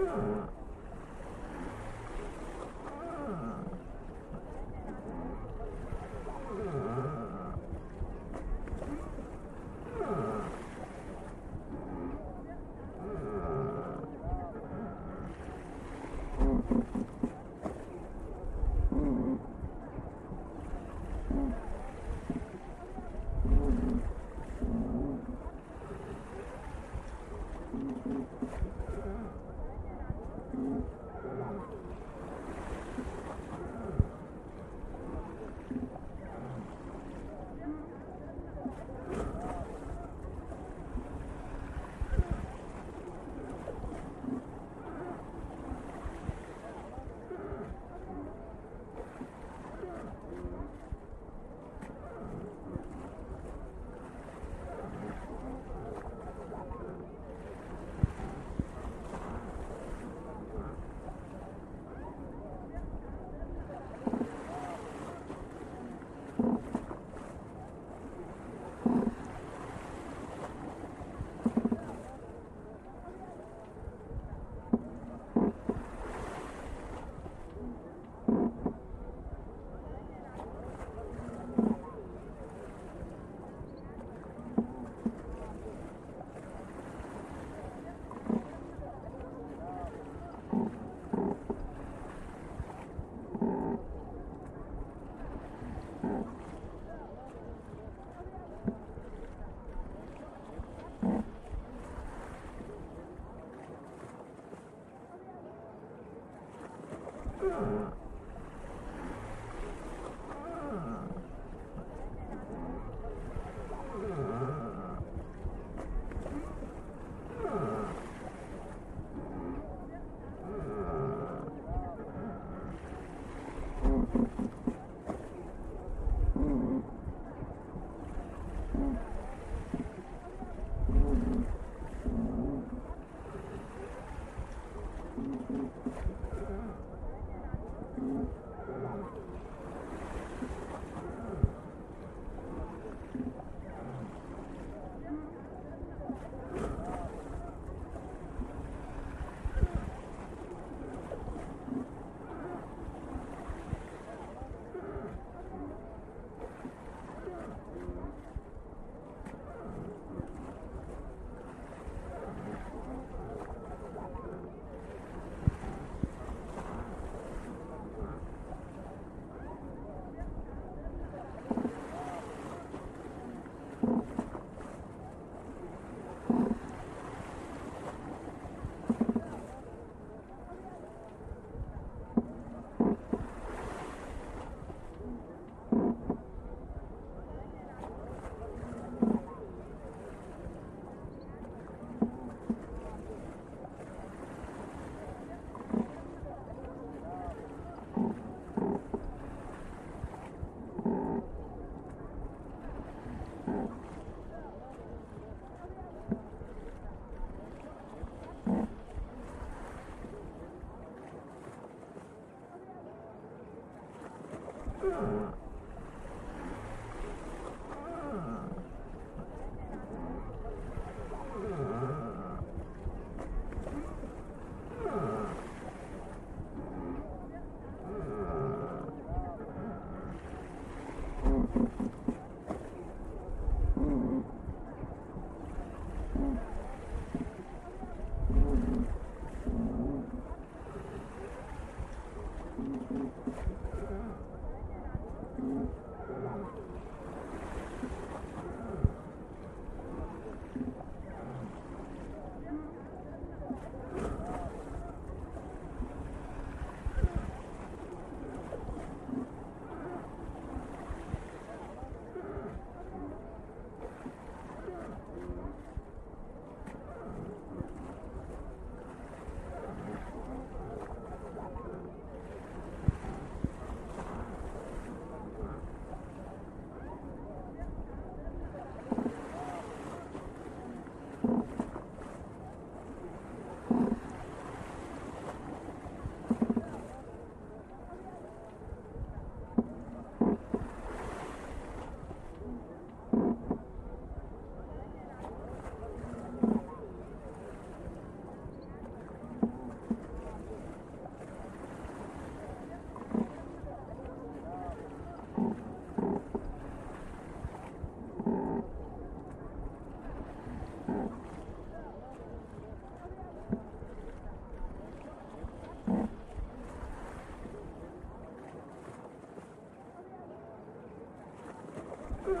Yeah. Yeah. Yeah.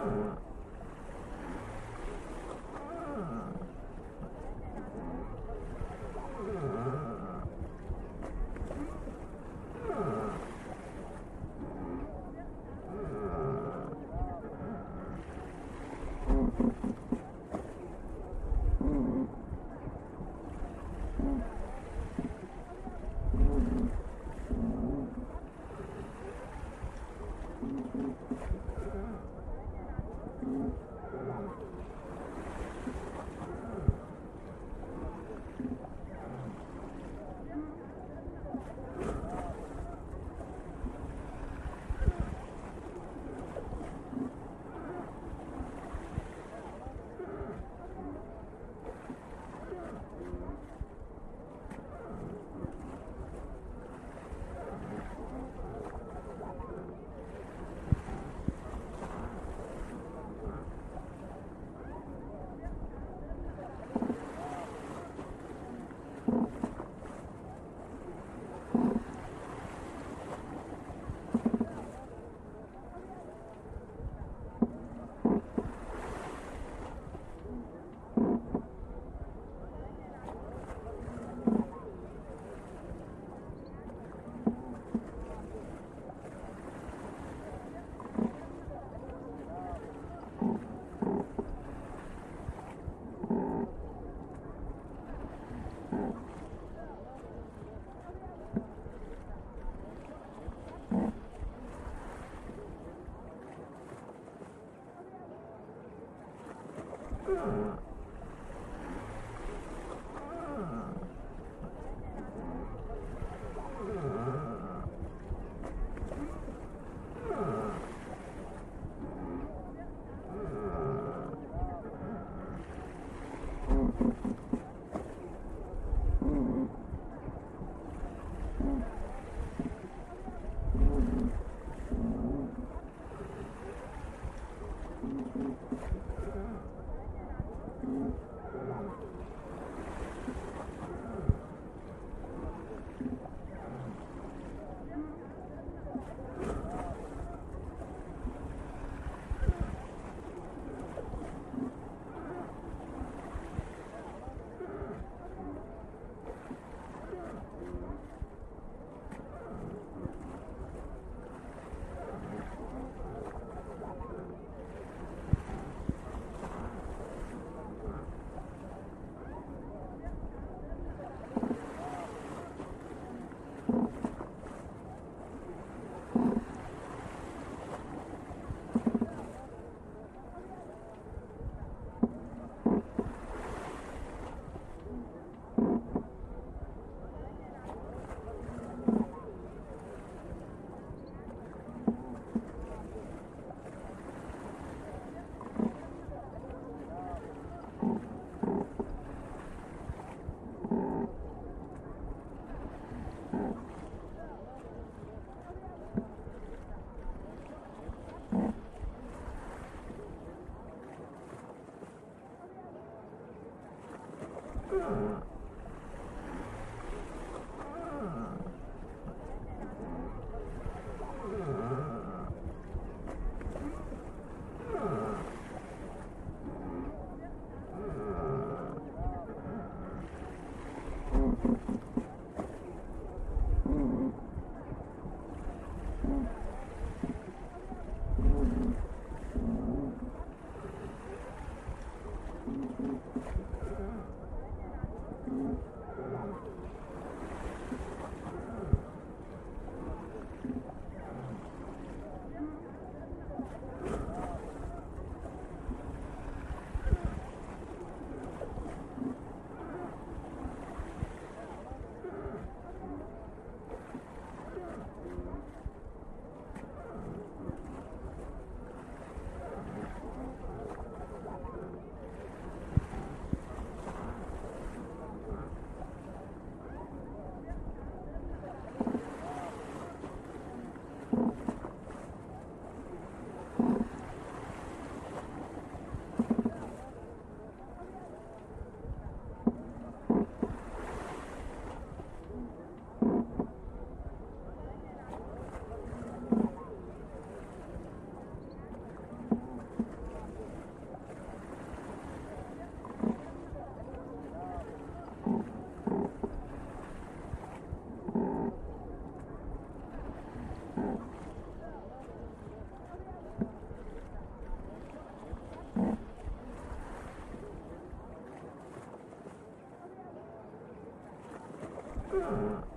Yeah. Mm-hmm. Ooh. Yeah.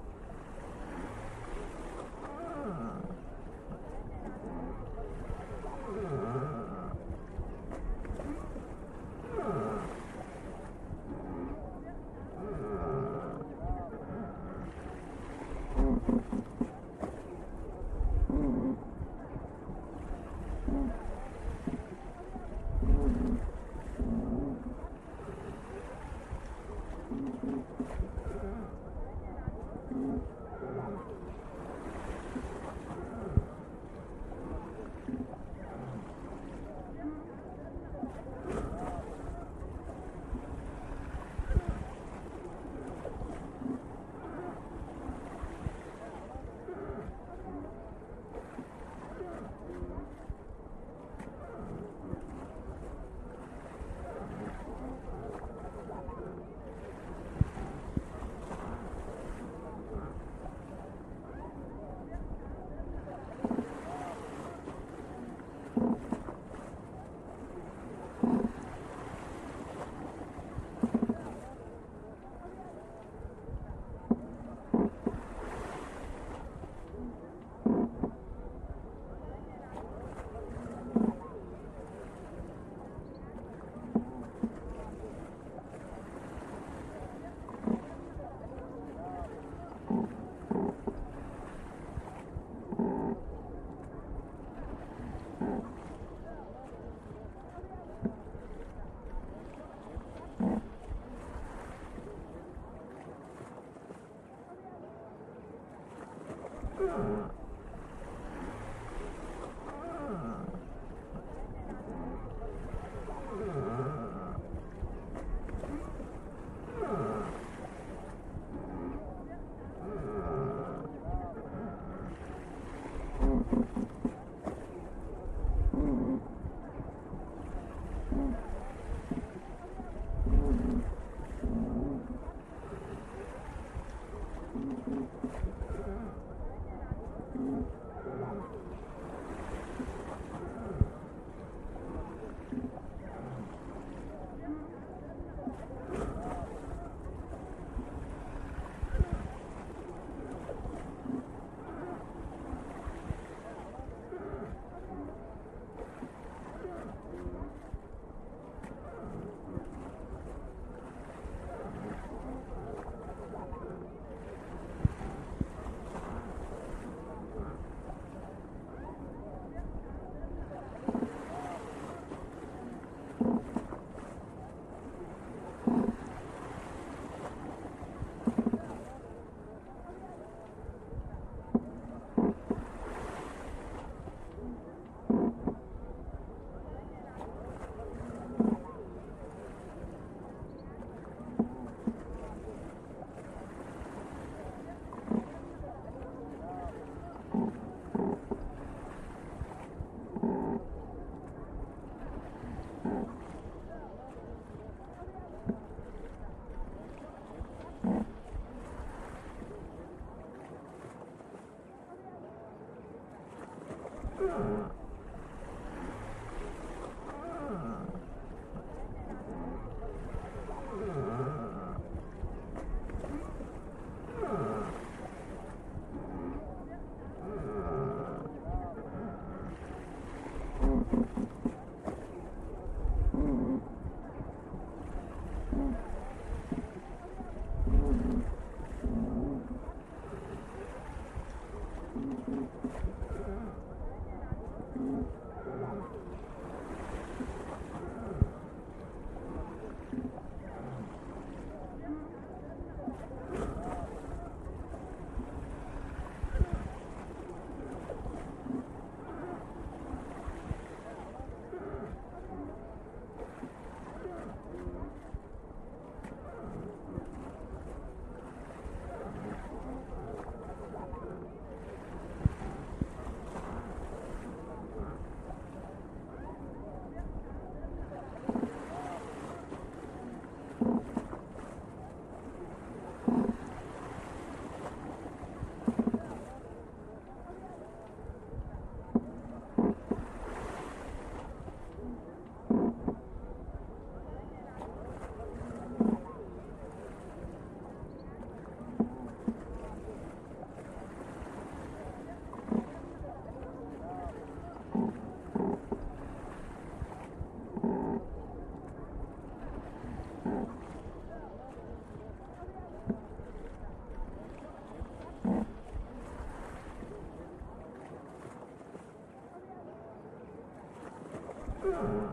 Mm-hmm. Oh.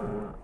Yeah.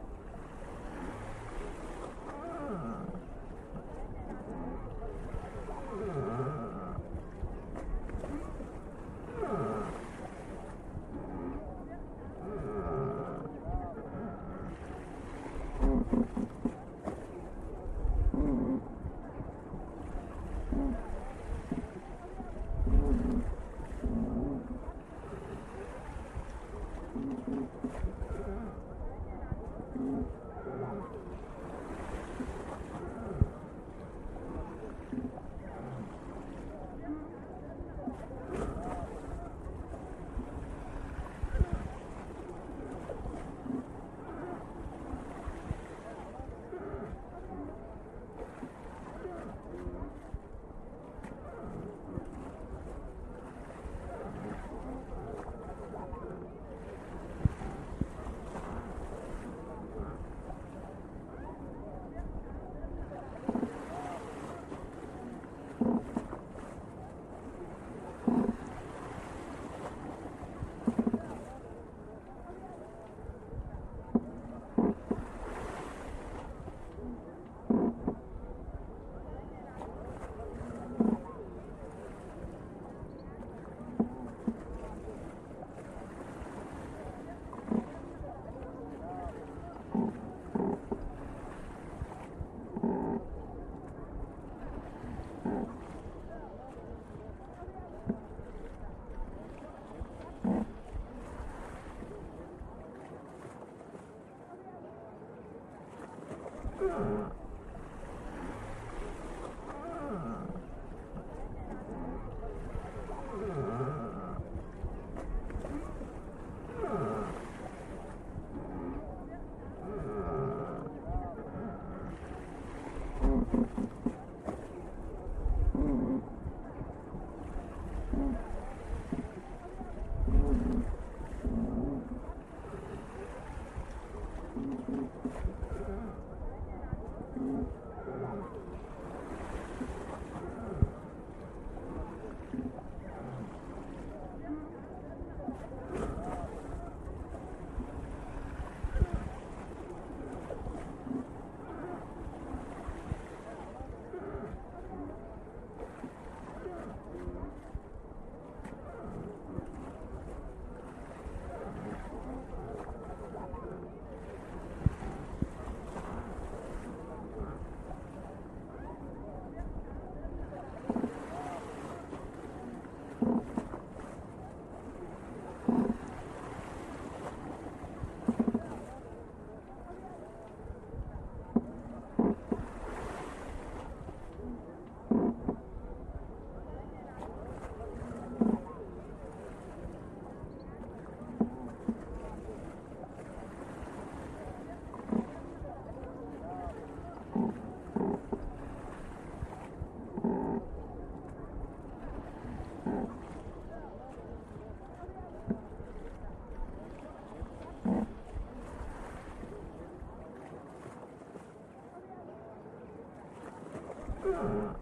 Oh.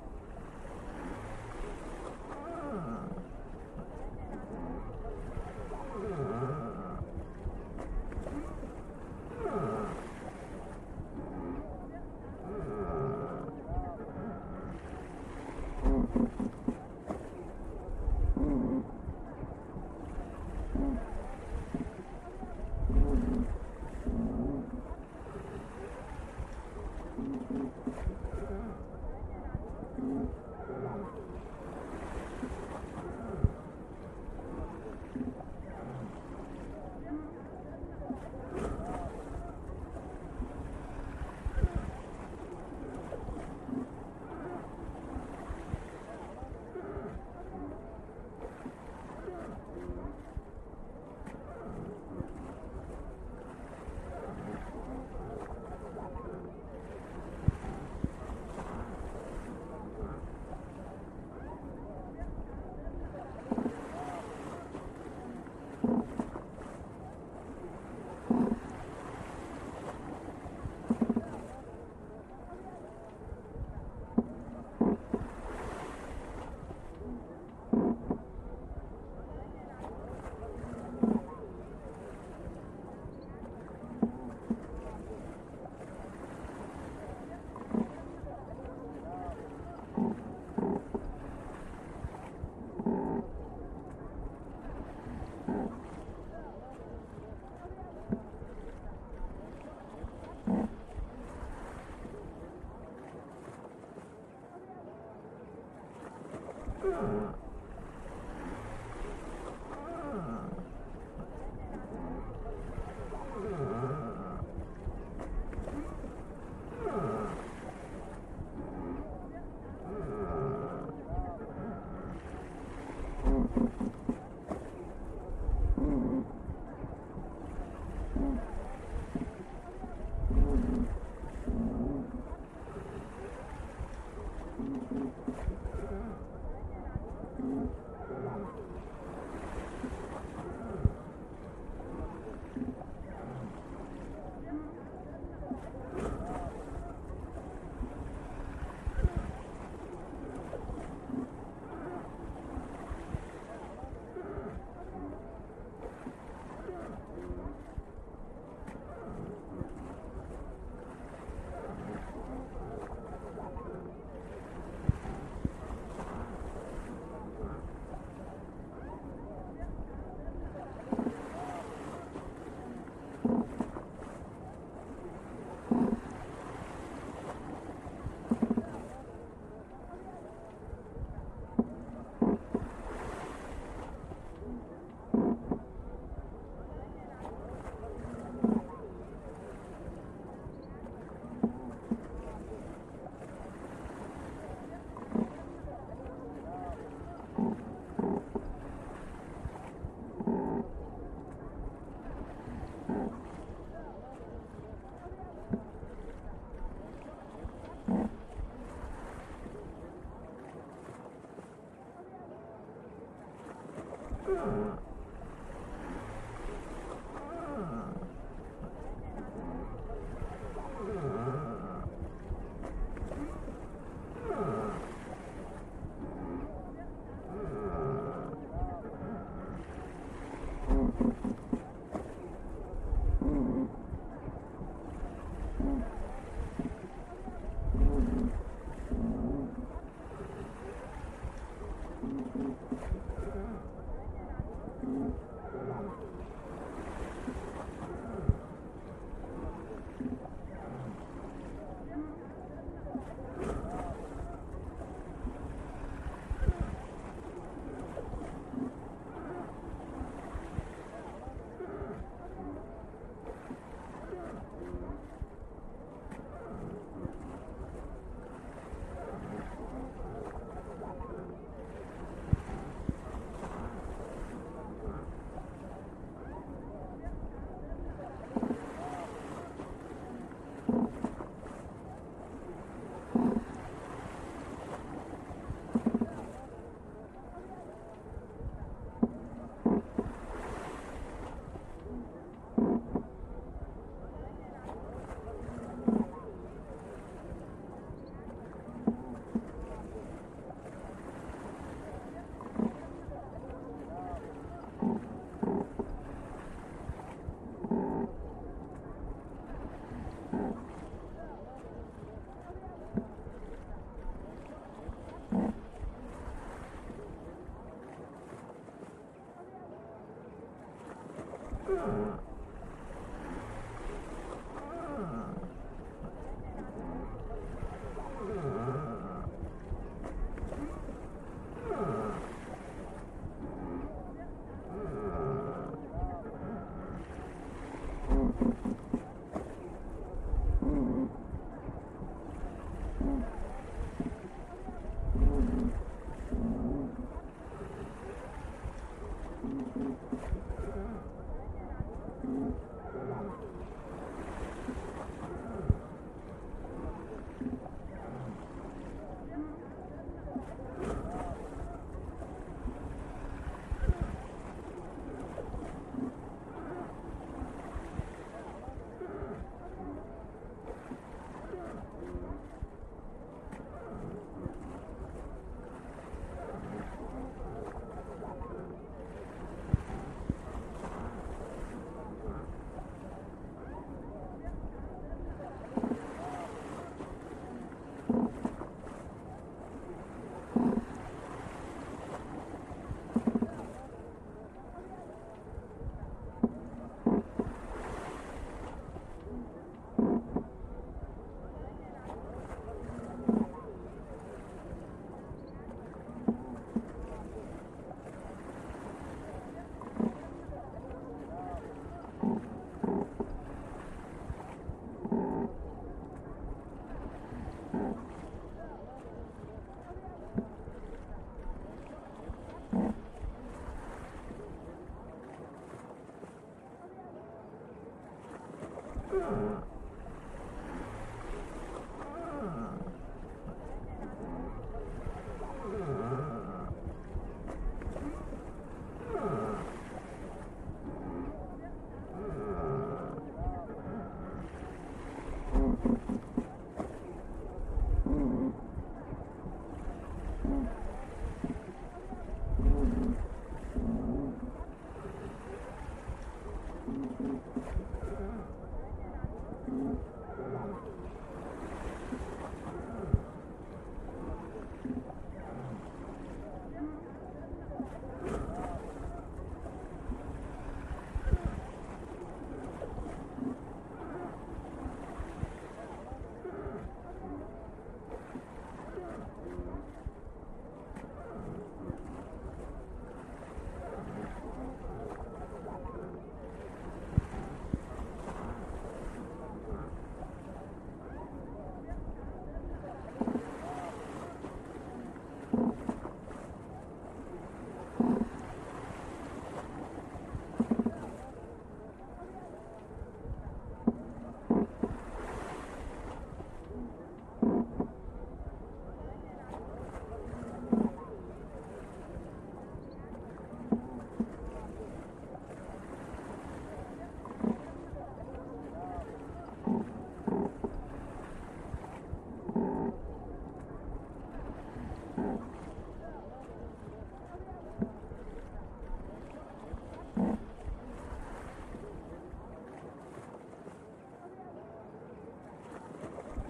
Yeah.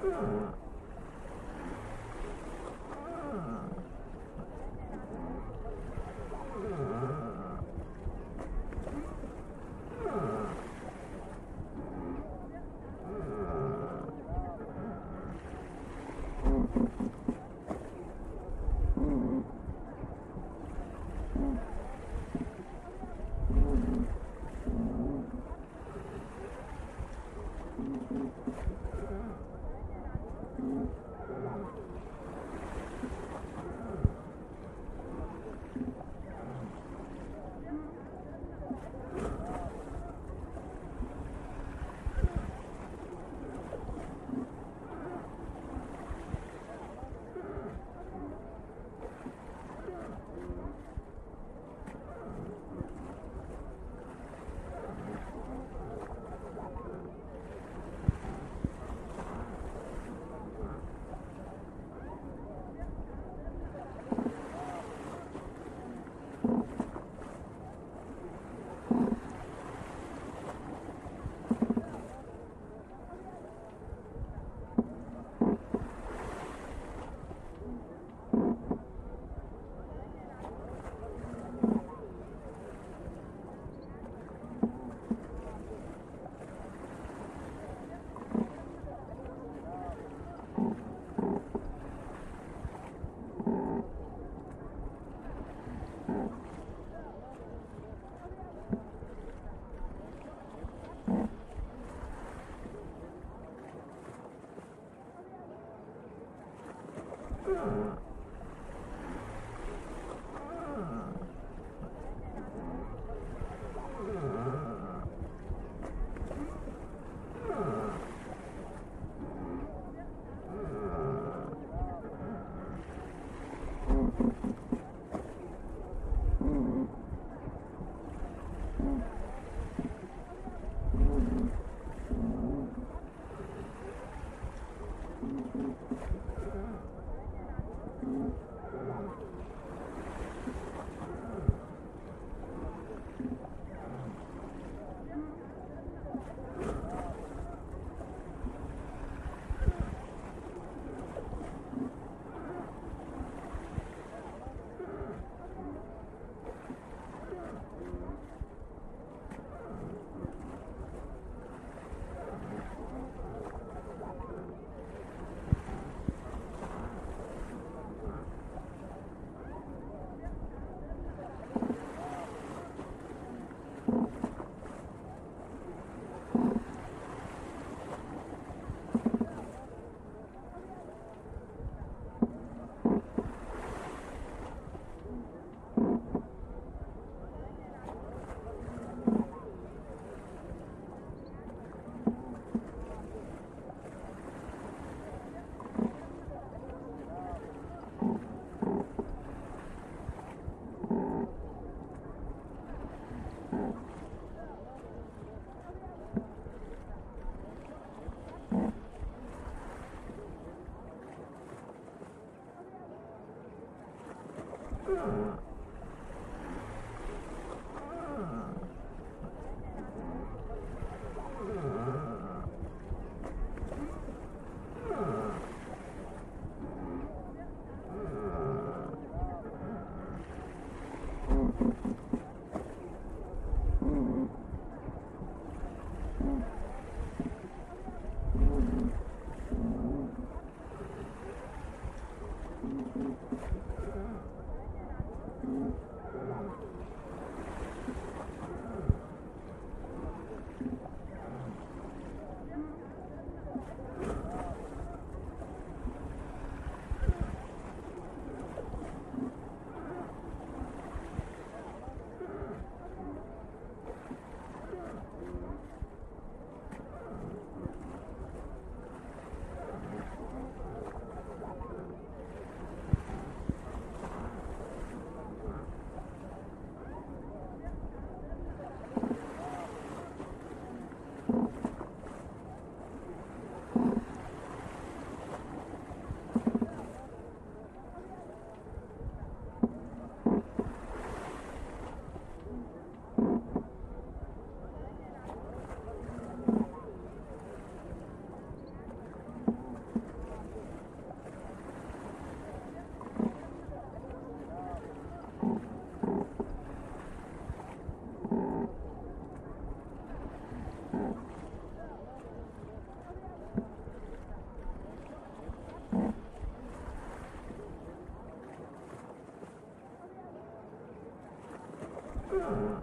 Ugh. Yeah. Yeah. Mm-hmm.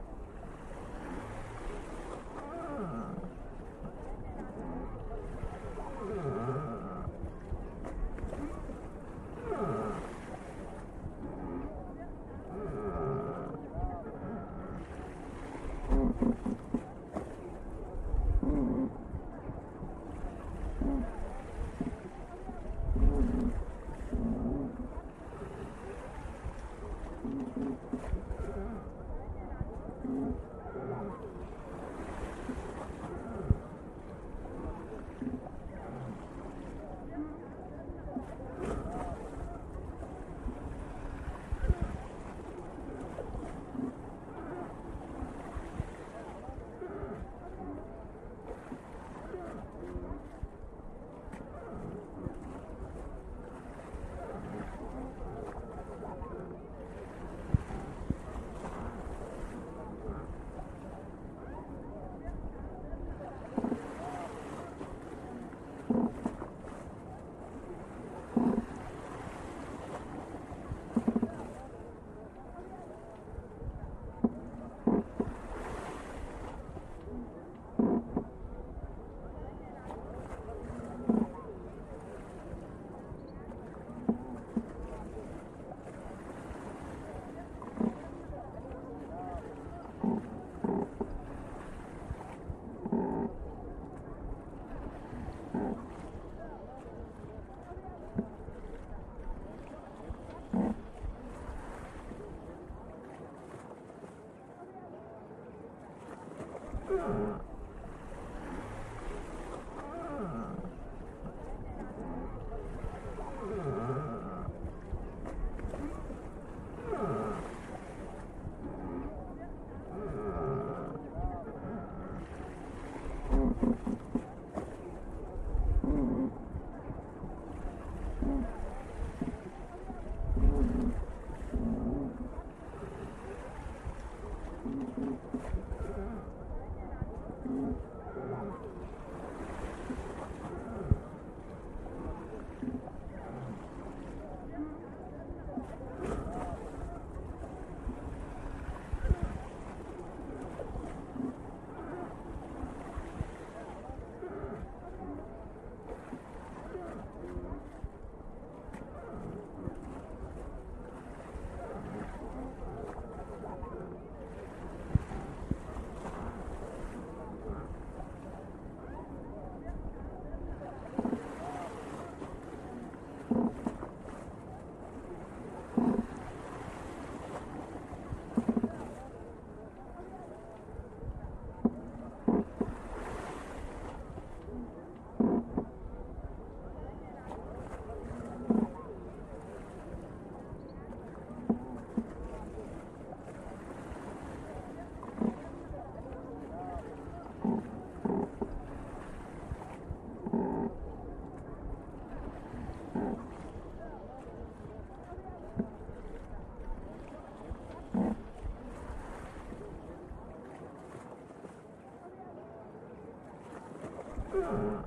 Ugh. Yeah.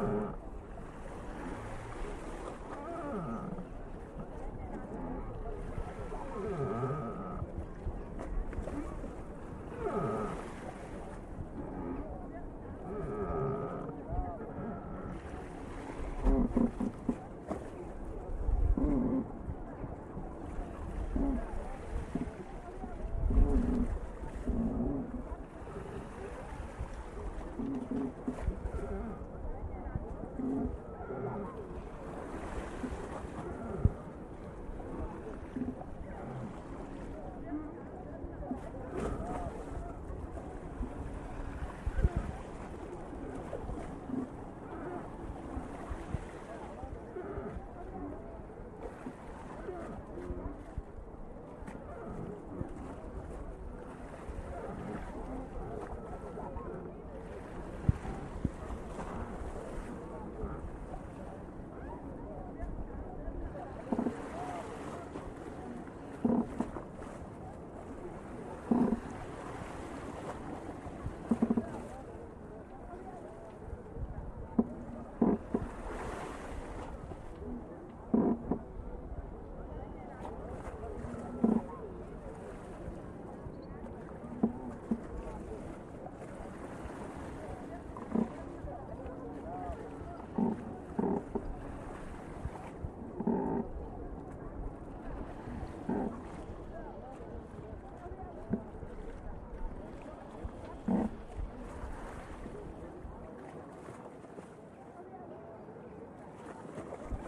Yeah.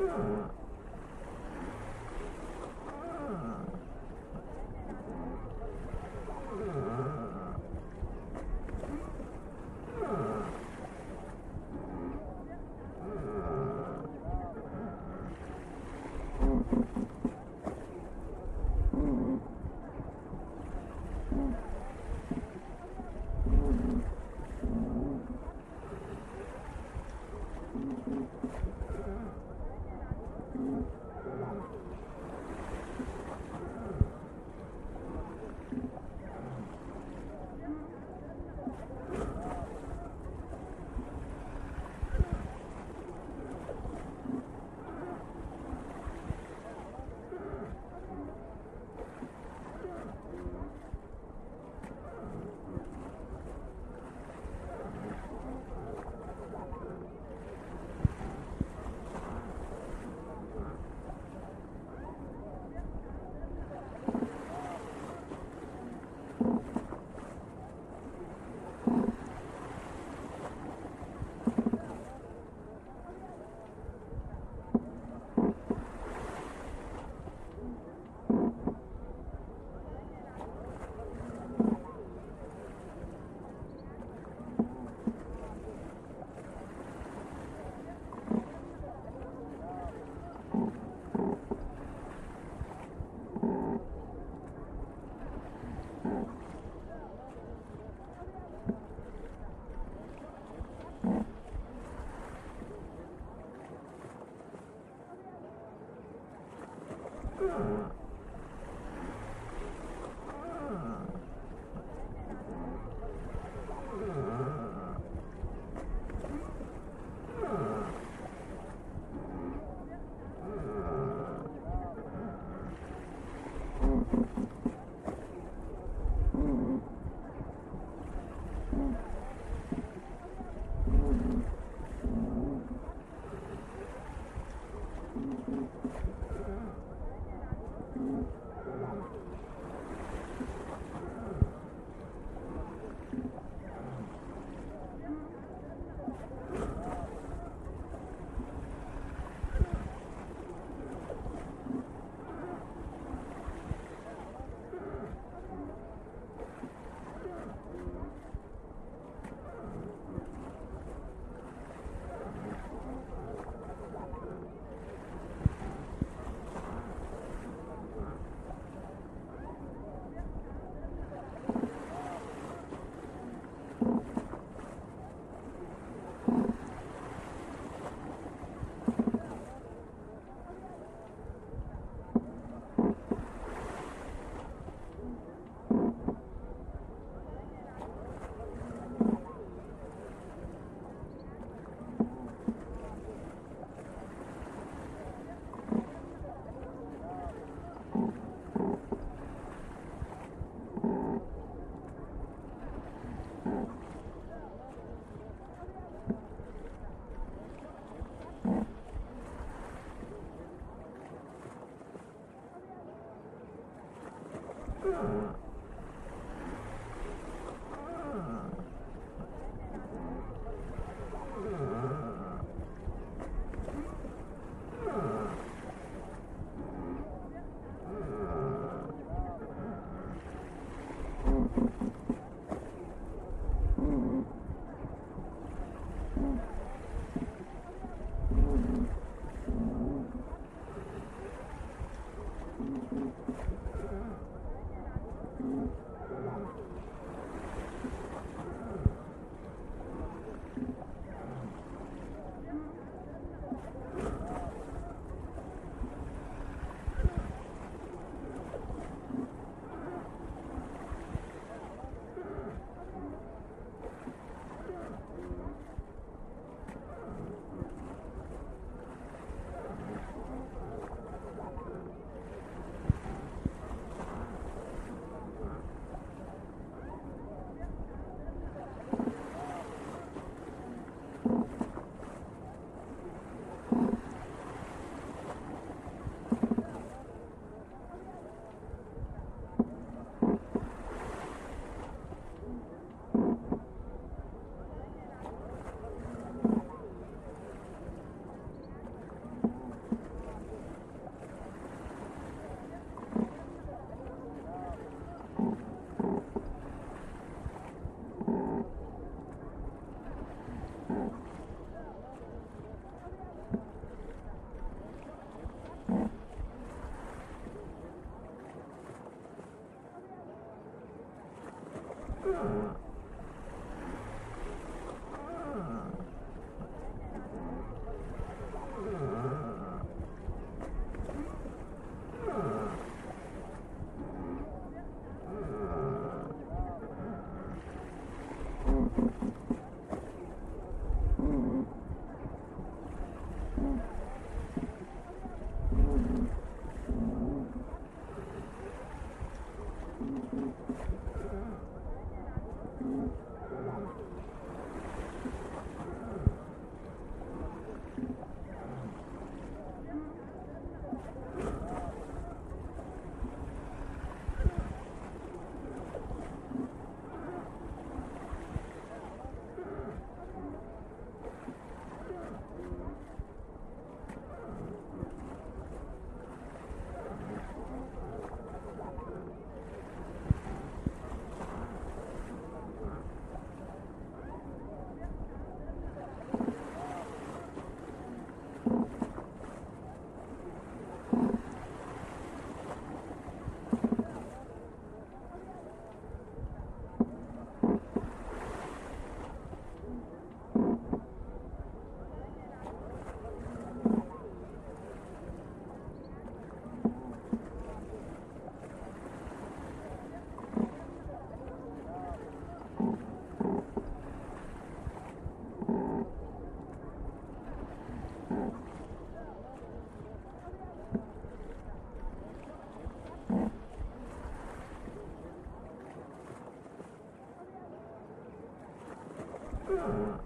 Mm-hmm. Mm-hmm. Oh. Yeah. Yeah.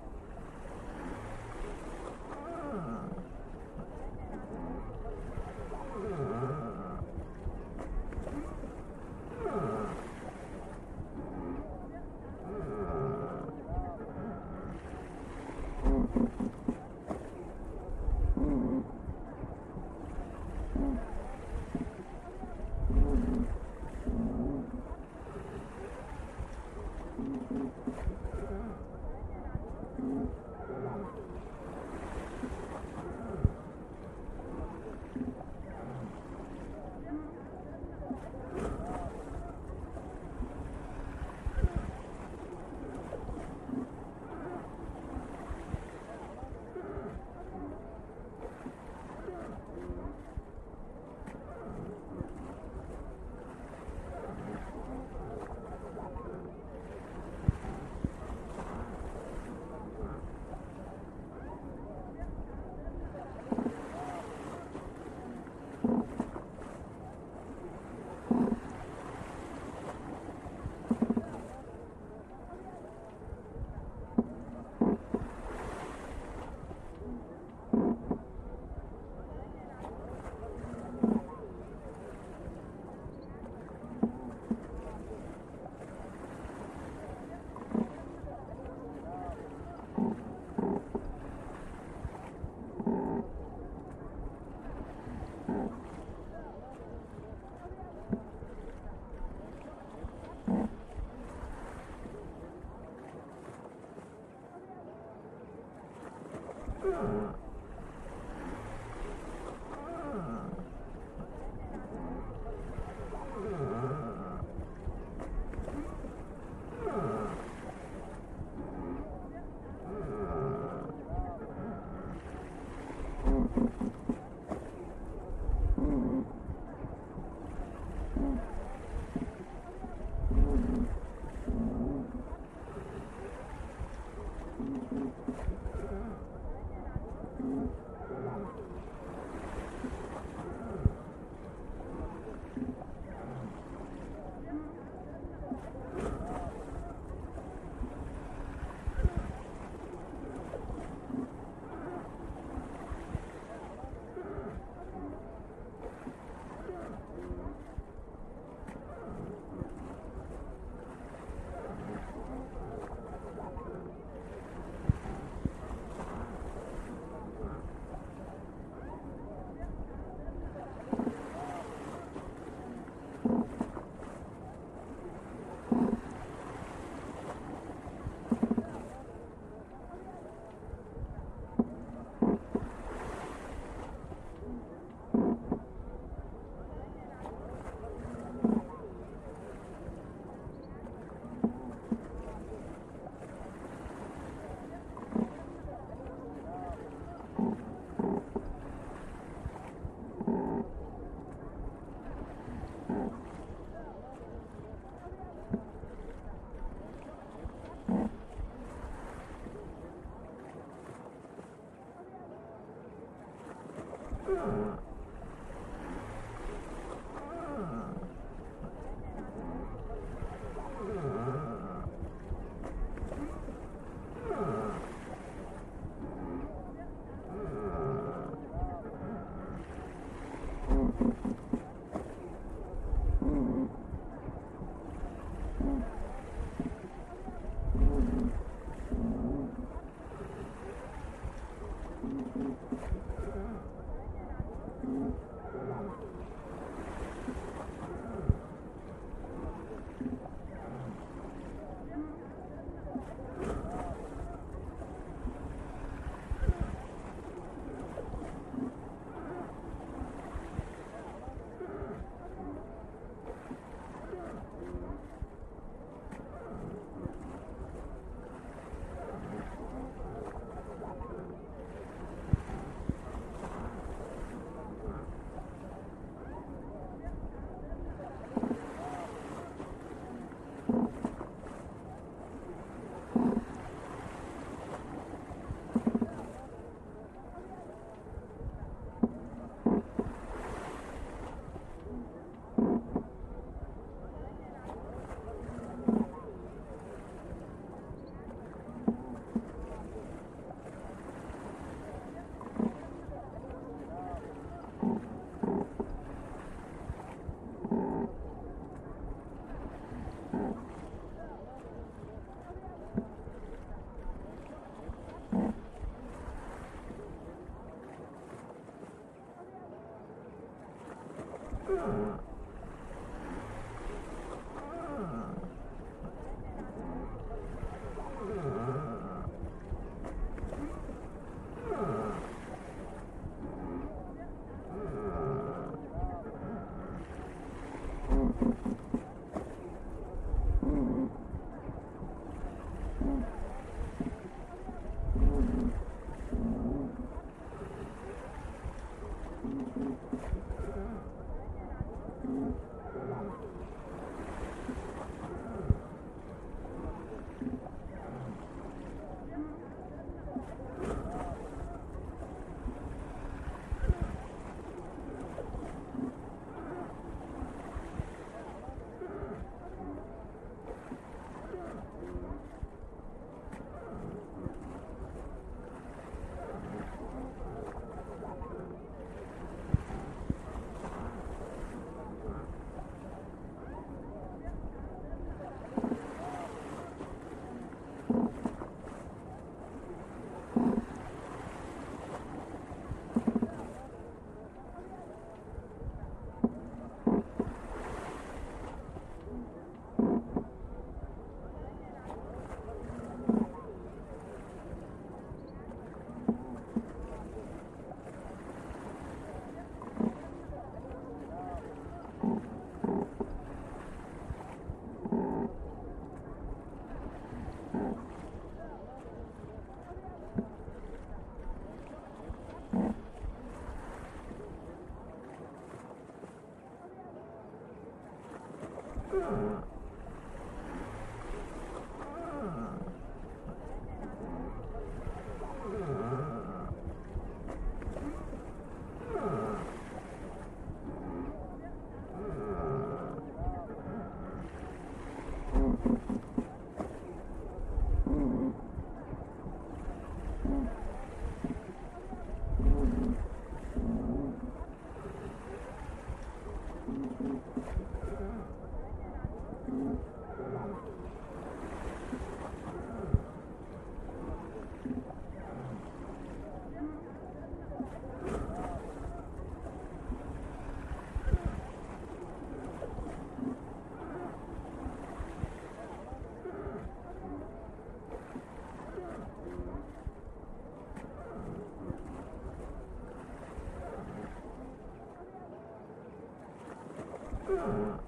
Mm-hmm.